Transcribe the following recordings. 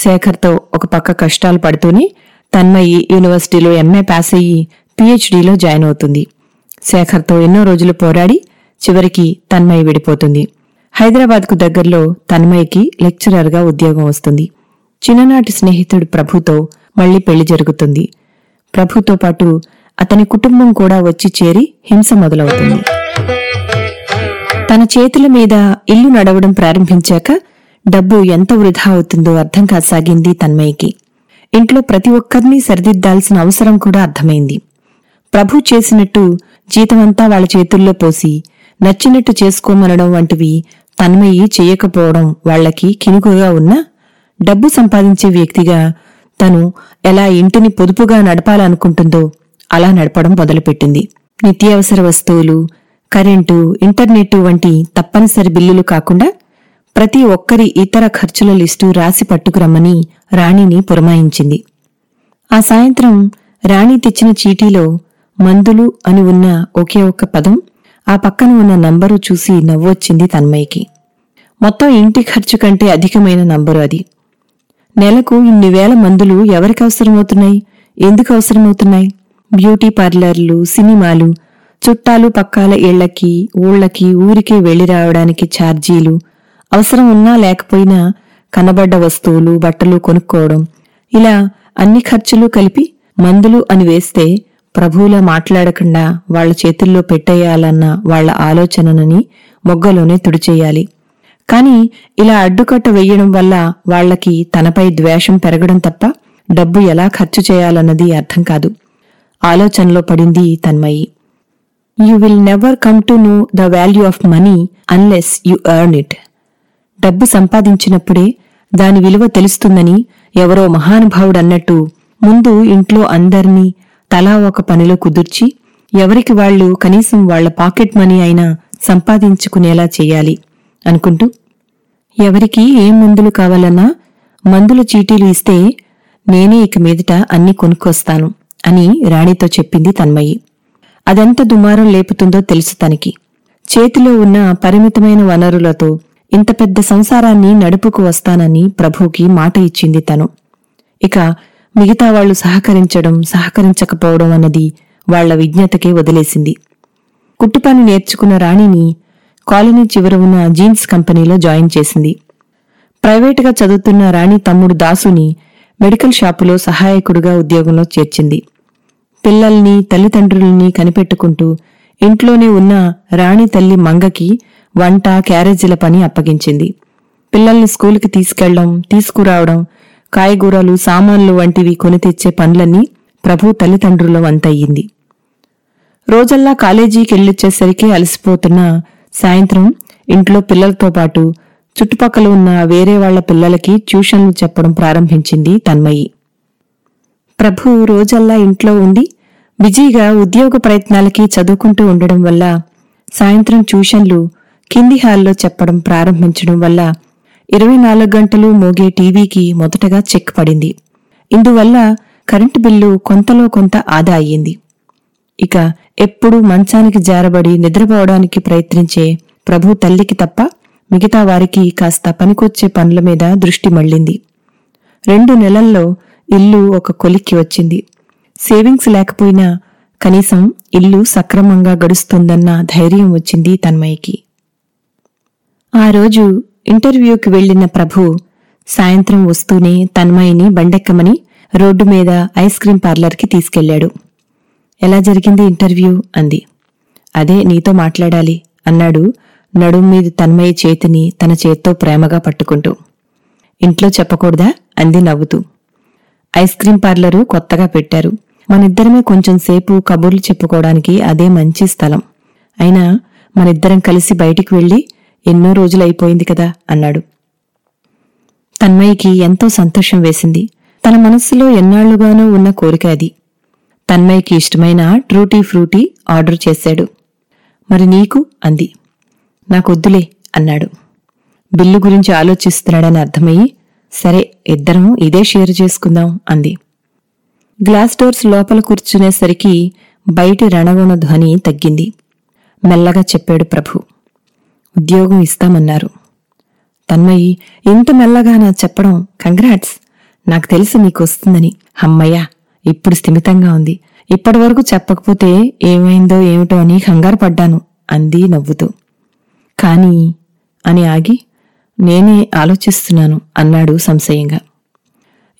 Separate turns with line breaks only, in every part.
శేఖర్తో ఒక పక్క కష్టాలు పడుతూనే తన్మయి యూనివర్సిటీలో ఎంఏ పాస్ అయ్యి పీహెచ్డీలో జాయిన్ అవుతుంది. శేఖర్తో ఎన్నో రోజులు పోరాడి చివరికి తన్మయి విడిపోతుంది. హైదరాబాద్కు దగ్గరలో తన్మయ్యకి లెక్చరర్గా ఉద్యోగం వస్తుంది. చిన్ననాటి స్నేహితుడు ప్రభుతో మళ్ళీ పెళ్ళి జరుగుతుంది. ప్రభుతో పాటు అతని కుటుంబం కూడా వచ్చి చేరి హింస మొదలవుతుంది. తన చేతుల మీద ఇల్లు నడవడం ప్రారంభించాక డబ్బు ఎంత వృధా అవుతుందో అర్థం కాసాగింది తన్మయ్యకి. ఇంట్లో ప్రతి ఒక్కరినీ సరిదిద్దాల్సిన అవసరం కూడా అర్థమైంది. ప్రభు చేసినట్టు జీతమంతా వాళ్ళ చేతుల్లో పోసి నచ్చినట్టు చేసుకోమనడం వంటివి తన్మయి చేయకపోవడం వాళ్ళకి కినుకుగా ఉన్నా డబ్బు సంపాదించే వ్యక్తిగా తను ఎలా ఇంటిని పొదుపుగా నడపాలనుకుంటుందో అలా నడపడం మొదలుపెట్టింది. నిత్యావసర వస్తువులు కరెంటు ఇంటర్నెట్ వంటి తప్పనిసరి బిల్లులు కాకుండా ప్రతి ఒక్కరి ఇతర ఖర్చుల లిస్టు రాసి పట్టుకురమ్మని రాణిని పురమాయించింది. ఆ సాయంత్రం రాణి తెచ్చిన చీటీలో మందులు అని ఉన్న ఒకే ఒక్క పదం ఆ పక్కన ఉన్న నంబరు చూసి నవ్వొచ్చింది తన్మయ్యకి. మొత్తం ఇంటి ఖర్చు కంటే అధికమైన నంబరు అది. నెలకు ఇన్ని వేల మందులు ఎవరికి అవసరమవుతున్నాయి? ఎందుకు అవసరమవుతున్నాయి? బ్యూటీ పార్లర్లు సినిమాలు చుట్టాలు పక్కాల ఇళ్ళకి ఊళ్ళకి ఊరికే వెళ్ళి రావడానికి ఛార్జీలు అవసరం ఉన్నా లేకపోయినా కనబడ్డ వస్తువులు బట్టలు కొనుక్కోవడం. ఇలా అన్ని ఖర్చులు కలిపి మందులు అని వేస్తే ప్రభువులా మాట్లాడకుండా వాళ్ళ చేతుల్లో పెట్టేయాలన్న వాళ్ళ ఆలోచననని మొగ్గలోనే తుడిచేయాలి. కాని ఇలా అడ్డుకట్ట వెయ్యడం వల్ల వాళ్ళకి తనపై ద్వేషం పెరగడం తప్ప డబ్బు ఎలా ఖర్చు చేయాలన్నది అర్థం కాదు. ఆలోచనలో పడింది Tanmayi. You will never come to know the value of money unless you earn it డబ్బు సంపాదించినప్పుడే దాని విలువ తెలుస్తుందని ఎవరో మహానుభావుడన్నట్టు ముందు ఇంట్లో అందర్నీ తలా ఒక పనిలో కుదుర్చి ఎవరికి వాళ్ళు కనీసం వాళ్ళ పాకెట్ మనీ అయినా సంపాదించుకునేలా చేయాలి అనుకుంటూ ఎవరికి ఏం మందులు కావాలన్నా మందుల చీటీలు ఇస్తే నేనే ఇక మీదట అన్ని కొనుక్కొస్తాను అని రాణితో చెప్పింది తన్మయి. అదెంత దుమారం లేపుతుందో తెలుసు తనకి. చేతిలో ఉన్న పరిమితమైన వనరులతో ఇంత పెద్ద సంసారాన్ని నడుపుకు వస్తానని ప్రభుకి మాట ఇచ్చింది తను. ఇక మిగతా వాళ్ళు సహకరించడం సహకరించకపోవడం అన్నది వాళ్ళ విజ్ఞతకే వదిలేసింది. కుట్టుపని నేర్చుకున్న రాణిని కాలనీ చివర ఉన్న జీన్స్ కంపెనీలో జాయిన్ చేసింది. ప్రైవేటుగా చదువుతున్న రాణి తమ్ముడు దాసుని మెడికల్ షాపులో సహాయకుడిగా ఉద్యోగంలో చేర్చింది. పిల్లల్ని తల్లిదండ్రుల్ని కనిపెట్టుకుంటూ ఇంట్లోనే ఉన్న రాణి తల్లి మంగకి వంట క్యారేజీల పని అప్పగించింది. పిల్లల్ని స్కూలుకి తీసుకెళ్ళడం తీసుకురావడం కాయగూరలు సామాన్లు వంటివి కొని తెచ్చే పనులన్నీ ప్రభు తల్లిదండ్రుల వంతయ్యింది. రోజల్లా కాలేజీకి వెళ్ళొచ్చేసరికి అలసిపోతున్న సాయంత్రం ఇంట్లో పిల్లలతో పాటు చుట్టుపక్కల ఉన్న వేరే వాళ్ళ పిల్లలకి ట్యూషన్లు చెప్పడం ప్రారంభించింది తన్మయి. ప్రభు రోజల్లా ఇంట్లో ఉండి బిజీగా ఉద్యోగ ప్రయత్నాలకి చదువుకుంటూ ఉండడం వల్ల సాయంత్రం ట్యూషన్లు కింది హాల్లో చెప్పడం ప్రారంభించడం వల్ల ఇరవై నాలుగు గంటలు మోగే టీవీకి మొదటగా చెక్ పడింది. ఇందువల్ల కరెంటు బిల్లు కొంతలో కొంత ఆదా అయ్యింది. ఇక ఎప్పుడూ మంచానికి జారబడి నిద్రపోవడానికి ప్రయత్నించే ప్రభు తల్లికి తప్ప మిగతా వారికి కాస్త పనికొచ్చే పనుల మీద దృష్టి మళ్ళింది. రెండు నెలల్లో ఇల్లు ఒక కొలిక్కి వచ్చింది. సేవింగ్స్ లేకపోయినా కనీసం ఇల్లు సక్రమంగా గడుస్తుందన్న ధైర్యం వచ్చింది తన్మయ్యకి. ఆ రోజు ఇంటర్వ్యూకి వెళ్ళిన ప్రభు సాయంత్రం వస్తూనే తన్మయిని బండెక్కమని రోడ్డు మీద ఐస్ క్రీం పార్లర్కి తీసుకెళ్ళాడు ఎలా జరిగింది ఇంటర్వ్యూ? అంది. అదే నీతో మాట్లాడాలి అన్నాడు నడుం మీద తన్మయ్య చేతిని తన చేత్తో ప్రేమగా పట్టుకుంటూ. ఇంట్లో చెప్పకూడదా? అంది నవ్వుతూ. ఐస్ క్రీం పార్లరు కొత్తగా పెట్టారు. మనిద్దరమే కొంచెం సేపు కబుర్లు చెప్పుకోవడానికి అదే మంచి స్థలం. అయినా మనిద్దరం కలిసి బయటికి వెళ్ళి ఎన్నో రోజులైపోయింది కదా అన్నాడు. తన్మయ్యకి ఎంతో సంతోషం వేసింది. తన మనస్సులో ఎన్నాళ్ళుగానూ ఉన్న కోరిక అది. తన్మయ్యకి ఇష్టమైన ట్రూటీ ఫ్రూటీ ఆర్డర్ చేశాడు. మరి నీకు? అంది. నాకొద్దులే అన్నాడు. బిల్లు గురించి ఆలోచిస్తున్నాడని అర్థమయ్యి సరే ఇద్దరం ఇదే షేర్ చేసుకుందాం అంది. గ్లాస్ డోర్స్ లోపల కూర్చునేసరికి బయటి రణగుణ ధ్వని తగ్గింది. మెల్లగా చెప్పాడు ప్రభు. ఉద్యోగం ఇస్తామన్నారు. తన్మయి ఇంత మెల్లగా నా చెప్పడం కంగ్రాట్స్ నాకు తెలుసు నీకు వస్తుందని అమ్మయ్యా ఇప్పుడు స్థిమితంగా ఉంది. ఇప్పటివరకు చెప్పకపోతే ఏమైందో ఏమిటో అని కంగారు పడ్డాను అంది నవ్వుతూ. కాని అని ఆగి నేనే ఆలోచిస్తున్నాను అన్నాడు సంశయంగా.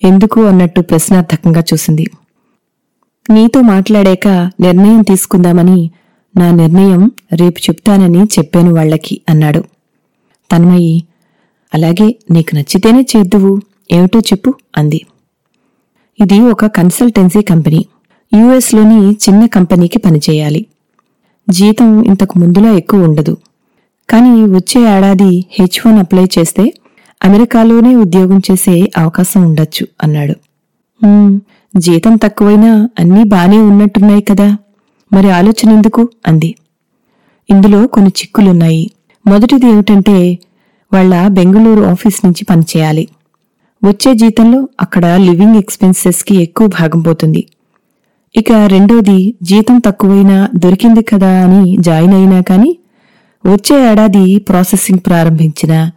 ఎందుకు అన్నట్టు ప్రశ్నార్థకంగా చూసింది. నీతో మాట్లాడాక నిర్ణయం తీసుకుందామని నా నిర్ణయం రేపు చెప్తానని చెప్పాను వాళ్ళకి అన్నాడు. తన్మయి అలాగే నీకు నచ్చితేనే చేద్దువు ఏమిటో చెప్పు అంది. ఇది ఒక కన్సల్టెన్సీ కంపెనీ. యుఎస్లోని చిన్న కంపెనీకి పనిచేయాలి. జీతం ఇంతకు ముందులా ఎక్కువ ఉండదు. కానీ వచ్చే ఏడాది హెచ్ వన్ అప్లై చేస్తే అమెరికాలోనే ఉద్యోగం చేసే అవకాశం ఉండొచ్చు అన్నాడు. జీతం తక్కువైనా అన్నీ బానే ఉన్నట్టున్నాయి కదా. మరి ఆలోచన ఎందుకు అంది. ఇందులో కొన్ని చిక్కులున్నాయి. మొదటిది ఏమిటంటే వాళ్ళ బెంగళూరు ఆఫీస్ నుంచి పనిచేయాలి. వచ్చే జీతంలో అక్కడ లివింగ్ ఎక్స్పెన్సెస్కి ఎక్కువ భాగం పోతుంది. ఇక రెండోది జీతం తక్కువైనా దొరికింది కదా అని జాయిన్ అయినా కానీ వచ్చే ఏడాది ప్రాసెసింగ్ ప్రారంభించిన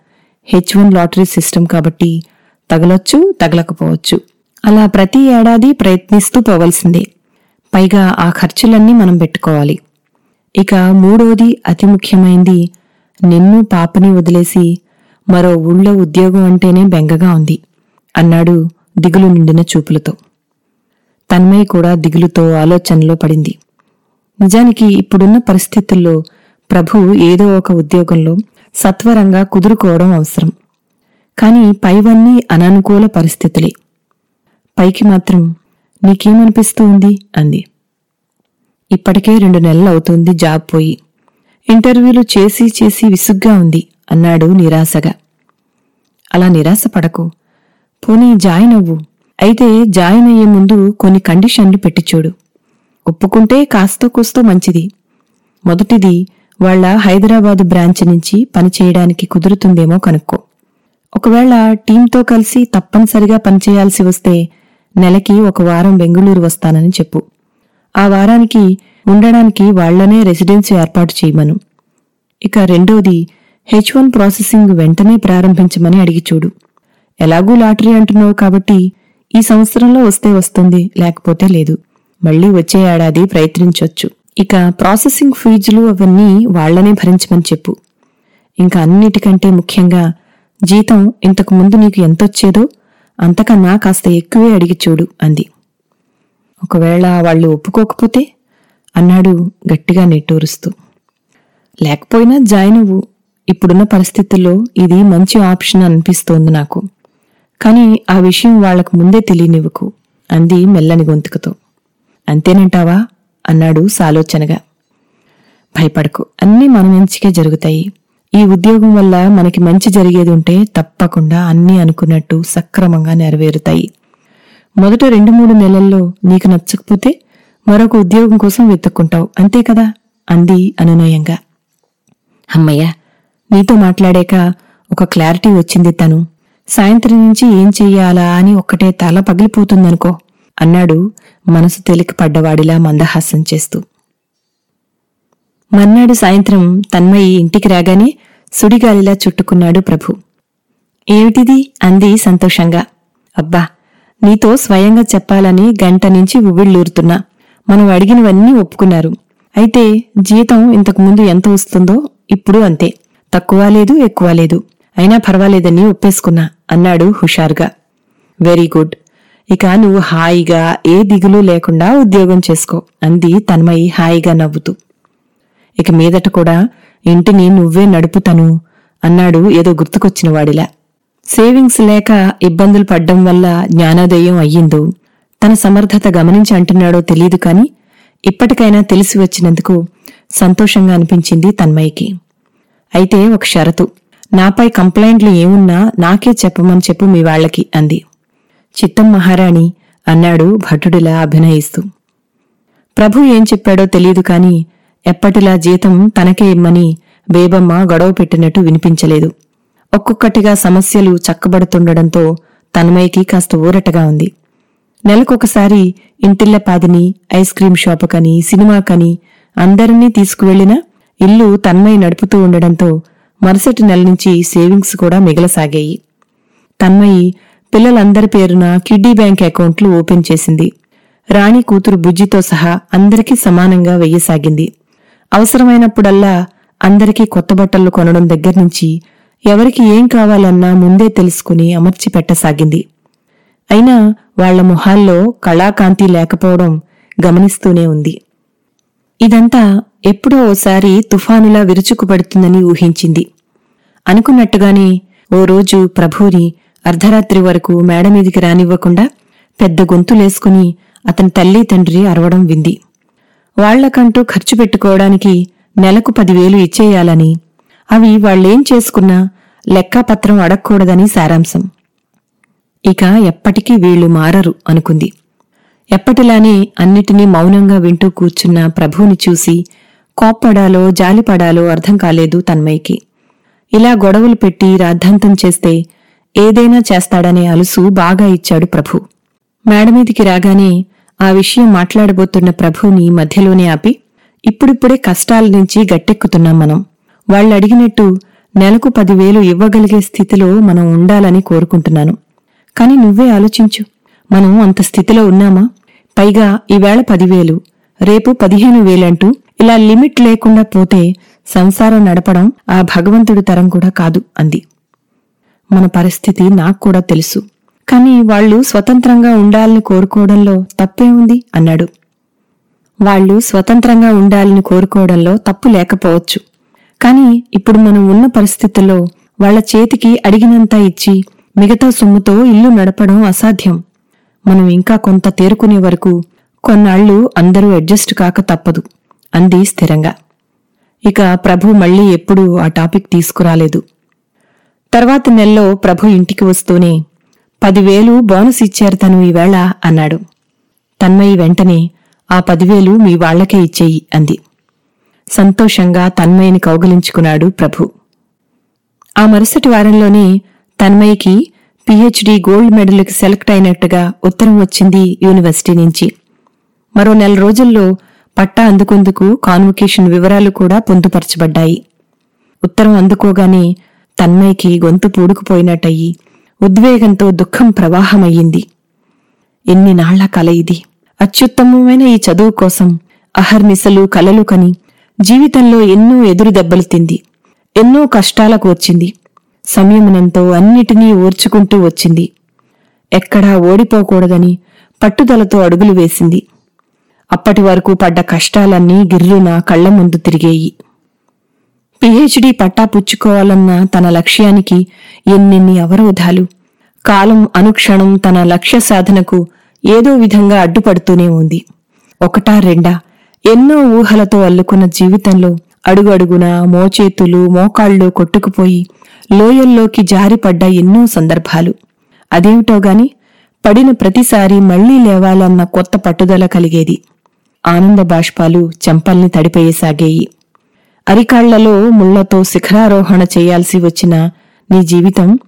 హెచ్ వన్ లాటరీ సిస్టమ్ కాబట్టి తగలొచ్చు తగలకపోవచ్చు. అలా ప్రతి ఏడాది ప్రయత్నిస్తూ పోవలసిందే. పైగా ఆ ఖర్చులన్నీ మనం పెట్టుకోవాలి. ఇక మూడోది అతి ముఖ్యమైంది నిన్ను పాపని వదిలేసి మరో ఊళ్ళో ఉద్యోగం అంటేనే బెంగగా ఉంది అన్నాడు దిగులు నిండిన చూపులతో. తన్మయ్య కూడా దిగులుతో ఆలోచనలో పడింది. నిజానికి ఇప్పుడున్న పరిస్థితుల్లో ప్రభు ఏదో ఒక ఉద్యోగంలో సత్వరంగా కుదురుకోవడం అవసరం. కాని పైవన్నీ అననుకూల పరిస్థితులే. పైకి మాత్రం నీకేమనిపిస్తూ ఉంది అంది. ఇప్పటికే రెండు నెలలు అవుతుంది జాబ్ పోయి. ఇంటర్వ్యూలు చేసి చేసి విసుగ్గా ఉంది అన్నాడు నిరాశగా. అలా నిరాశ పడకు. పోనీ జాయిన్ అవ్వు. అయితే జాయిన్ అయ్యే ముందు కొన్ని కండిషన్లు పెట్టి చూడు ఒప్పుకుంటే కాస్తో కూస్తో మంచిది. మొదటిది వాళ్ళ హైదరాబాదు బ్రాంచ్ నుంచి పనిచేయడానికి కుదురుతుందేమో కనుక్కో. ఒకవేళ టీంతో కలిసి తప్పనిసరిగా పనిచేయాల్సి వస్తే నెలకి ఒక వారం బెంగుళూరు వస్తానని చెప్పు. ఆ వారానికి ఉండడానికి వాళ్ళనే రెసిడెన్సీ ఏర్పాటు చేయమను. ఇక రెండోది హెచ్ వన్ ప్రాసెసింగ్ వెంటనే ప్రారంభించమని అడిగి చూడు. ఎలాగూ లాటరీ అంటున్నావు కాబట్టి ఈ సంవత్సరంలో వస్తే వస్తుంది లేకపోతే లేదు. మళ్ళీ వచ్చే ఏడాది ప్రయత్నించొచ్చు. ఇక ప్రాసెసింగ్ ఫీజులు అవన్నీ వాళ్ళనే భరించమని చెప్పు. ఇంకా అన్నిటికంటే ముఖ్యంగా జీతం ఇంతకు ముందు నీకు ఎంతొచ్చేదో అంతకన్నా కాస్త ఎక్కువే అడిగి చూడు అంది. ఒకవేళ వాళ్ళు ఒప్పుకోకపోతే? అన్నాడు గట్టిగా నిట్టూరుస్తూ. లేకపోయినా జాయిన్ అవ్వు ఇప్పుడున్న పరిస్థితుల్లో ఇది మంచి ఆప్షన్ అనిపిస్తోంది నాకు. కానీ ఆ విషయం వాళ్ళకు ముందే తెలియనివ్వకు అంది మెల్లని గొంతుకతో. అంతేనంటావా? అన్నాడు సాలోచనగా. భయపడకు అన్నీ మన మంచికే జరుగుతాయి. ఈ ఉద్యోగం వల్ల మనకి మంచి జరిగేది ఉంటే తప్పకుండా అన్నీ అనుకున్నట్టు సక్రమంగా నెరవేరుతాయి. మొదట రెండు మూడు నెలల్లో నీకు నచ్చకపోతే మరొక ఉద్యోగం కోసం వెతుక్కుంటావు. అంతే కదా? అంది అనునయంగా. అమ్మయ్య నీతో మాట్లాడాక ఒక క్లారిటీ వచ్చింది తను. సాయంత్రం నుంచి ఏం చెయ్యాలా అని ఒక్కటే తల పగిలిపోతుందనుకో అన్నాడు మనసు తేలిక పడ్డవాడిలా మందహాసం చేస్తూ. మర్నాడు సాయంత్రం తన్మయి ఇంటికి రాగానే సుడిగాలిలా చుట్టుకున్నాడు ప్రభు. ఏమిటిది? అంది సంతోషంగా. అబ్బా నీతో స్వయంగా చెప్పాలని గంట నుంచి ఉవ్విళ్ళూరుతున్నా. మనం అడిగినవన్నీ ఒప్పుకున్నారు. అయితే జీతం ఇంతకుముందు ఎంత వస్తుందో ఇప్పుడు అంతే. తక్కువ లేదు ఎక్కువ లేదు. అయినా పర్వాలేదని ఒప్పేసుకున్నా అన్నాడు హుషారుగా. Very good. ఇక నువ్వు హాయిగా ఏ దిగులు లేకుండా ఉద్యోగం చేసుకో అంది తన్మయి హాయిగా నవ్వుతూ. ఇక మీదట కూడా ఇంటిని నువ్వే నడుపుతను అన్నాడు ఏదో గుర్తుకొచ్చిన వాడిలా. సేవింగ్స్ లేక ఇబ్బందులు పడ్డం వల్ల జ్ఞానోదయం అయ్యిందో తన సమర్థత గమనించి అంటున్నాడో తెలియదు కాని ఇప్పటికైనా తెలిసి వచ్చినందుకు సంతోషంగా అనిపించింది తన్మయ్యకి. అయితే ఒక షరతు నాపై కంప్లైంట్లు ఏమున్నా నాకే చెప్పమని చెప్పు మీ వాళ్ళకి అంది. చిత్తం మహారాణి అన్నాడు భటుడిలా అభినయిస్తూ. ప్రభు ఏం చెప్పాడో తెలియదు కాని ఎప్పటిలా జీతం తనకే ఇమ్మని బేబమ్మ గొడవ పెట్టినట్టు వినిపించలేదు. ఒక్కొక్కటిగా సమస్యలు చక్కబడుతుండడంతో తన్మయ్యకి కాస్త ఊరటగా ఉంది. నెలకొకసారి ఇంటిల్లపాదిని ఐస్ క్రీం షాపుకని సినిమాకని అందరినీ తీసుకువెళ్ళినా ఇల్లు తన్మయ్య నడుపుతూ ఉండడంతో మరుసటి నెల నుంచి సేవింగ్స్ కూడా మిగలసాగాయి. తన్మయి పిల్లలందరి పేరున కిడ్డీ బ్యాంక్ అకౌంట్లు ఓపెన్ చేసింది. రాణి కూతురు బుజ్జితో సహా అందరికీ సమానంగా వెయ్యసాగింది. అవసరమైనప్పుడల్లా అందరికీ కొత్త బట్టలు కొనడం దగ్గర్నుంచి ఎవరికి ఏం కావాలన్నా ముందే తెలుసుకుని అమర్చి పెట్టసాగింది అయినా వాళ్ళ మొహాల్లో కళాకాంతి లేకపోవడం గమనిస్తూనే ఉంది. ఇదంతా ఎప్పుడో ఓసారి తుఫానులా విరుచుకుపడుతుందని ఊహించింది. అనుకున్నట్టుగానే ఓ రోజు ప్రభుని అర్ధరాత్రి వరకు మేడమీదికి రానివ్వకుండా పెద్ద గొంతులేసుకుని అతని తల్లి తండ్రి అరవడం వింది. వాళ్ళకంటూ ఖర్చు పెట్టుకోవడానికి నెలకు పదివేలు ఇచ్చేయాలని. అవి వాళ్ళేం చేసుకున్నా లెక్కాపత్రం అడగకూడదని సారాంశం. ఇక ఎప్పటికీ వీళ్ళు మారరు అనుకుంది. ఎప్పటిలానే అన్నిటినీ మౌనంగా వింటూ కూర్చున్న ప్రభువుని చూసి కోప్పడాలో జాలిపడాలో అర్థం కాలేదు తన్మయ్యకి. ఇలా గొడవలు పెట్టి రాద్ధాంతం చేస్తే ఏదైనా చేస్తాడనే అలుసు బాగా ఇచ్చాడు ప్రభు. మేడమీదికి రాగానే ఆ విషయం మాట్లాడబోతున్న ప్రభువుని మధ్యలోనే ఆపి ఇప్పుడిప్పుడే కష్టాల నుంచి గట్టెక్కుతున్నాం మనం. వాళ్ళడిగినట్టు నెలకు పదివేలు ఇవ్వగలిగే స్థితిలో మనం ఉండాలని కోరుకుంటున్నాను. కాని నువ్వే ఆలోచించు మనం అంత స్థితిలో ఉన్నామా? పైగా ఈవేళ పదివేలు రేపు పదిహేను వేలంటూ ఇలా లిమిట్ లేకుండా పోతే సంసారం నడపడం ఆ భగవంతుడి తరం కూడా కాదు అంది. మన పరిస్థితి నాకు కూడా తెలుసు. కాని వాళ్ళు స్వతంత్రంగా ఉండాలని కోరుకోవడంలో తప్పే ఉంది అన్నాడు. వాళ్ళు స్వతంత్రంగా ఉండాలని కోరుకోవడంలో తప్పు లేకపోవచ్చు. కానీ ఇప్పుడు మనం ఉన్న పరిస్థితుల్లో వాళ్ళ చేతికి అడిగినంత ఇచ్చి మిగతా సొమ్ముతో ఇల్లు నడపడం అసాధ్యం. మనం ఇంకా కొంత తేరుకునే వరకు కొన్నాళ్ళు అందరూ అడ్జస్ట్ కాక తప్పదు అంది స్థిరంగా. ఇక ప్రభు మళ్ళీ ఎప్పుడూ ఆ టాపిక్ తీసుకురాలేదు. తర్వాత నెలలో ప్రభు ఇంటికి వస్తూనే పదివేలు బోనస్ ఇచ్చారు తను ఈవేళ అన్నాడు. తన్మయి వెంటనే ఆ పదివేలు మీ వాళ్ళకే ఇచ్చేయి అంది. సంతోషంగా తన్మయిని కౌగలించుకున్నాడు ప్రభు. ఆ మరుసటి వారంలోనే తన్మయికి పిహెచ్డి గోల్డ్ మెడల్కి సెలెక్ట్ అయినట్టుగా ఉత్తరం వచ్చింది యూనివర్సిటీ నుంచి. మరో నెల రోజుల్లో పట్టా అందుకుందుకు కాన్వకేషన్ వివరాలు కూడా పొందుపరచబడ్డాయి. ఉత్తరం అందుకోగానే తన్మయ్యకి గొంతు పూడుకుపోయినట్టయి ఉద్వేగంతో దుఃఖం ప్రవాహమయ్యింది. ఎన్ని నాళ్ళ కల ఇది? అత్యుత్తమమైన ఈ చదువు కోసం అహర్నిశలు కలలు కని జీవితంలో ఎన్నో ఎదురు దెబ్బలు తింది. ఎన్నో కష్టాలకు వచ్చింది సంయమనంతో అన్నిటినీ ఓర్చుకుంటూ వచ్చింది. ఎక్కడా ఓడిపోకూడదని పట్టుదలతో అడుగులు వేసింది. అప్పటి వరకు పడ్డ కష్టాలన్నీ గిర్రున కళ్ళ ముందు తిరిగేయి. పిహెచ్డి పట్టా పుచ్చుకోవాలన్న తన లక్ష్యానికి ఎన్నెన్ని అవరోధాలు. కాలం అనుక్షణం తన లక్ష్య సాధనకు ఏదో విధంగా అడ్డుపడుతూనే ఉంది. ఒకటా రెండా ఎన్నో ఊహలతో అల్లుకున్న జీవితంలో అడుగడుగున మోచేతులు మోకాళ్ళు కొట్టుకుపోయి లోయల్లోకి జారిపడ్డ ఎన్నో సందర్భాలు. అదేమిటోగాని పడిన ప్రతిసారి మళ్ళీ లేవాలన్న కొత్త పట్టుదల కలిగేది. ఆనంద బాష్పాలు చెంపల్ని తడిపేయసాగేయి. అరికాళ్ళలో ముళ్ళతో శిఖరారోహణ చేయాల్సి వచ్చిన నీ జీవితం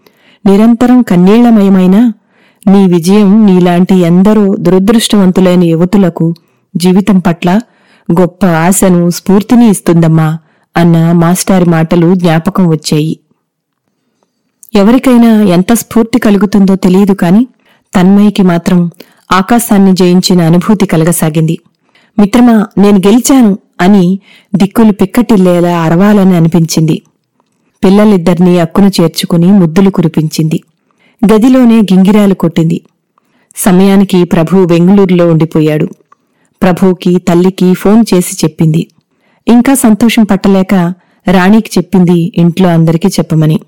నిరంతరం కన్నీళ్ళమయమైన నీ విజయం నీలాంటి ఎందరో దురదృష్టవంతులైన యువతులకు జీవితం పట్ల గొప్ప ఆశను స్ఫూర్తిని ఇస్తుందమ్మా అన్న మాస్టారి మాటలు జ్ఞాపకం వచ్చాయి. ఎవరికైనా ఎంత స్ఫూర్తి కలుగుతుందో తెలియదు కాని తన్మయికి మాత్రం ఆకాశాన్ని జయించిన అనుభూతి కలగసాగింది. మిత్రమా నేను గెలిచాను అని దిక్కులు పిక్కటిల్లేలా అరవాలని అనిపించింది. పిల్లలిద్దరినీ అక్కును చేర్చుకుని ముద్దులు కురిపించింది. గదిలోనే గింగిరాలు కొట్టింది. సమయానికి ప్రభు బెంగుళూరులో ఉండిపోయాడు. ప్రభుకి తల్లికి ఫోన్ చేసి చెప్పింది. ఇంకా సంతోషం పట్టలేక రాణికి చెప్పింది ఇంట్లో అందరికీ చెప్పమని.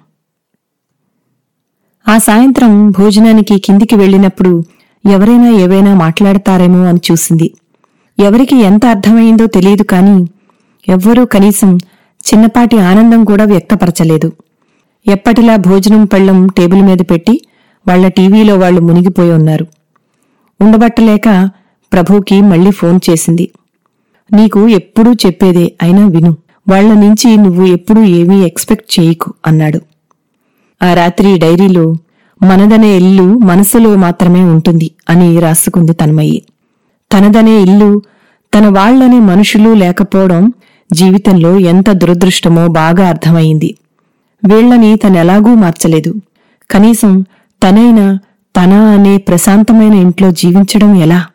ఆ సాయంత్రం భోజనానికి కిందికి వెళ్ళినప్పుడు ఎవరైనా ఏవైనా మాట్లాడతారేమో అని చూసింది. ఎవరికి ఎంత అర్థమైందో తెలియదు కాని ఎవ్వరూ కనీసం చిన్నపాటి ఆనందం కూడా వ్యక్తపరచలేదు. ఎప్పటిలా భోజనం పళ్ళం టేబుల్ మీద పెట్టి వాళ్ళ టీవీలో వాళ్ళు మునిగిపోయి ఉన్నారు. ఉండబట్టలేక ప్రభుకి మళ్ళీ ఫోన్ చేసింది. నీకు ఎప్పుడూ చెప్పేదే అయినా విను. వాళ్ళ నుంచి నువ్వు ఎప్పుడూ ఏమీ ఎక్స్పెక్ట్ చేయకు అన్నాడు. ఆ రాత్రి డైరీలో మనదనే ఇల్లు మనసులో మాత్రమే ఉంటుంది అని రాసుకుంది తన్మయ్యి. తనదనే ఇల్లు తన వాళ్ళనే మనుషులు లేకపోవడం జీవితంలో ఎంత దురదృష్టమో బాగా అర్థమైంది. వీళ్ళని తనెలాగూ మార్చలేదు. కనీసం తనైనా తన అనే ప్రశాంతమైన ఇంట్లో జీవించడం ఎలా?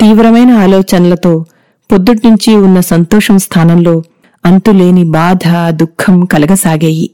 తీవ్రమైన ఆలోచనలతో పొద్దుట్నుంచి ఉన్న సంతోషం స్థానంలో అంతులేని బాధ దుఃఖం కలగసాగాయి.